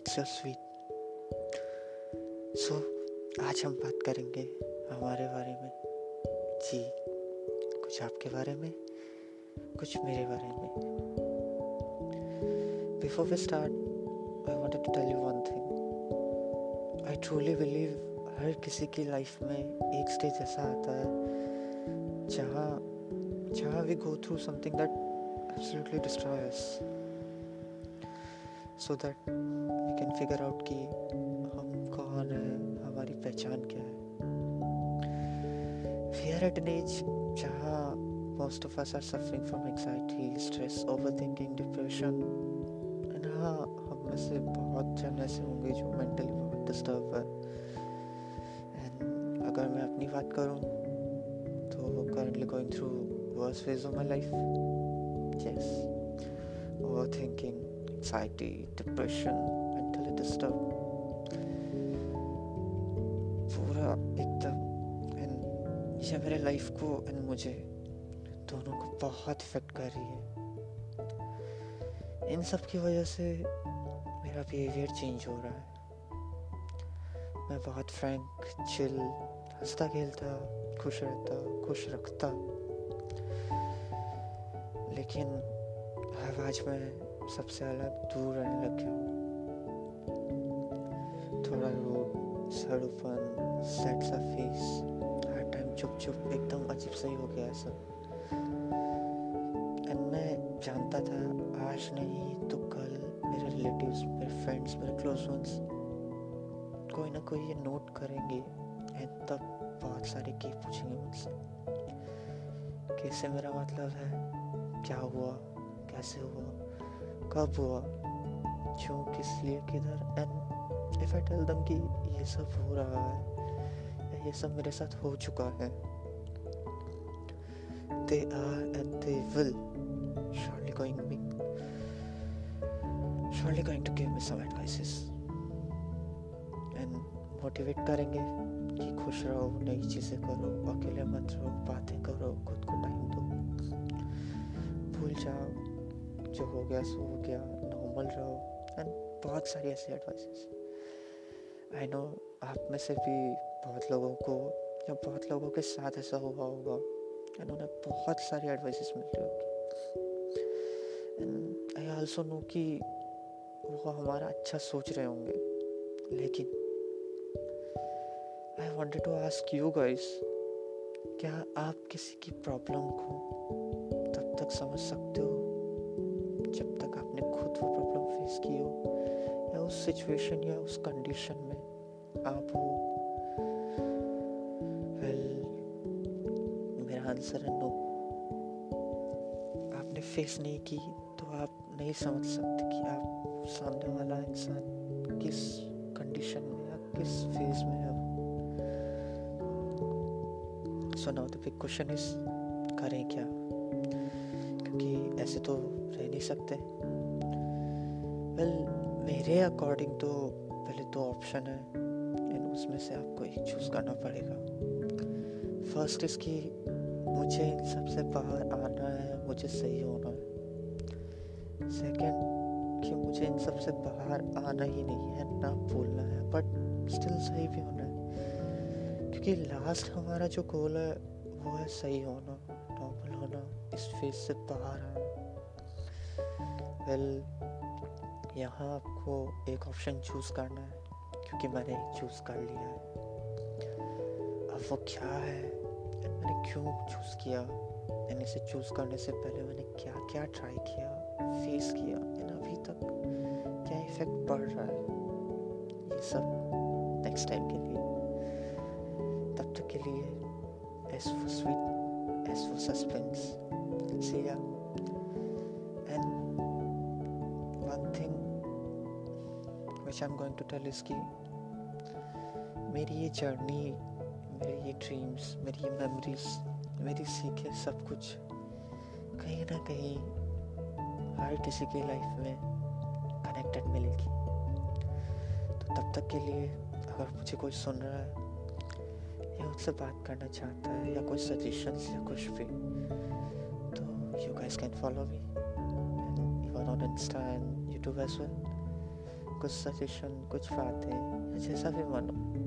It's your sweet so आज हम बात करेंगे हमारे बारे में। जी, कुछ आपके बारे में, कुछ मेरे बारे में। Before we start I wanted to tell you one thing I truly believe हर किसी की लाइफ में एक स्टेज ऐसा आता है, जहाँ जहाँ we go through something that absolutely destroy so that figure out कि हम कौन है हमारी पहचान क्या है। आर एट एन एज जहाँ most of us are suffering from anxiety, stress, overthinking, depression. And हाँ हम में से बहुत जन ऐसे होंगे जो मेंटली बहुत डिस्टर्ब है। एंड अगर मैं अपनी बात करूँ तो currently going through worst phase of my life yes overthinking anxiety depression mentally disturb पूरा एकदम एंड ये मेरे लाइफ को एंड मुझे दोनों को बहुत इफ़ेक्ट कर रही है इन सब की वजह से मेरा बिहेवियर चेंज हो रहा है मैं बहुत फ्रैंक चिल हंसता खेलता खुश रहता खुश रखता लेकिन अब आज मैं सबसे अलग दूर रहने लग गया हूँ सड़ूपन सेट सा फेस हर टाइम चुप चुप एकदम अजीब सा ही हो गया सब एंड मैं जानता था, आज नहीं तो कल मेरे रिलेटिव्स मेरे फ्रेंड्स मेरे क्लोज वंस कोई ना कोई ये नोट करेंगे एंड तब बहुत सारे की पूछेंगे मुझसे कैसे मेरा मतलब है? क्या हुआ? कैसे हुआ? कब हुआ? क्यों, किस लिए, किधर? And if I tell them कि ये सब हो रहा है, या सब मेरे साथ हो चुका है, they are and they will surely going be, surely going to give me some advices and motivate करेंगे कि खुश रहो, नई चीज़ें करो, अकेले मत रहो, बातें करो, खुद को टाइम दो। भूल जाओ, जो हो गया सो हो गया नॉर्मल रहो एंड बहुत सारी ऐसी एडवाइसेस आई नो आप में से भी बहुत लोगों को, या बहुत लोगों के साथ ऐसा हुआ होगा। एंड उन्हें बहुत सारी एडवाइसेस मिल रही होगी। एंड आई ऑल्सो नो कि वो हमारा अच्छा सोच रहे होंगे। लेकिन I wanted to ask you guys क्या आप किसी की प्रॉब्लम को तब तक समझ सकते हो जब तक आपने खुद वो प्रॉब्लम फेस की हो? या उस सिचुएशन या उस कंडीशन में आप हो? वेल मेरा आंसर है नो आपने फेस नहीं की तो आप नहीं समझ सकते कि आप सामने वाला इंसान किस कंडीशन में या किस फ़ेज़ में है so now the big question is करें क्या? क्योंकि ऐसे तो रह नहीं सकते। वेल well, मेरे अकॉर्डिंग तो पहले दो ऑप्शन है एंड उसमें से आपको एक चूज़ करना पड़ेगा। फ़र्स्ट इसकी मुझे इन सबसे बाहर आना है मुझे सही होना है। सेकंड कि मुझे इन सबसे बाहर आना ही नहीं है ना भूलना है बट स्टिल सही भी होना है। क्योंकि लास्ट हमारा जो गोल है वो है सही होना नॉर्मल होना इस फ़ेज़ से बाहर आना। वेल well, यहाँ आपको एक ऑप्शन चूज़ करना है, क्योंकि मैंने चूज़ कर लिया है। अब वो क्या है? मैंने क्यों चूज़ किया? एंड इसे चूज़ करने से पहले मैंने क्या क्या ट्राई किया फेस किया एंड अभी तक क्या इफ़ेक्ट पड़ रहा है? ये सब नेक्स्ट टाइम के लिए। तब तक के लिए S for sweet S for suspense see या which I am going to tell is की मेरी ये जर्नी मेरे ये ड्रीम्स मेरी ये मेमोरीज मेरी सीखें सब कुछ कहीं ना कहीं हर किसी की लाइफ में कनेक्टेड मिलेगी. तो तब तक के लिए अगर मुझे कोई सुन रहा है, या उससे बात करना चाहता है, या कोई सजेशंस या कुछ भी तो you guys can follow me even on Insta and YouTube as well कुछ सजेशन कुछ बातें जैसा भी मानो।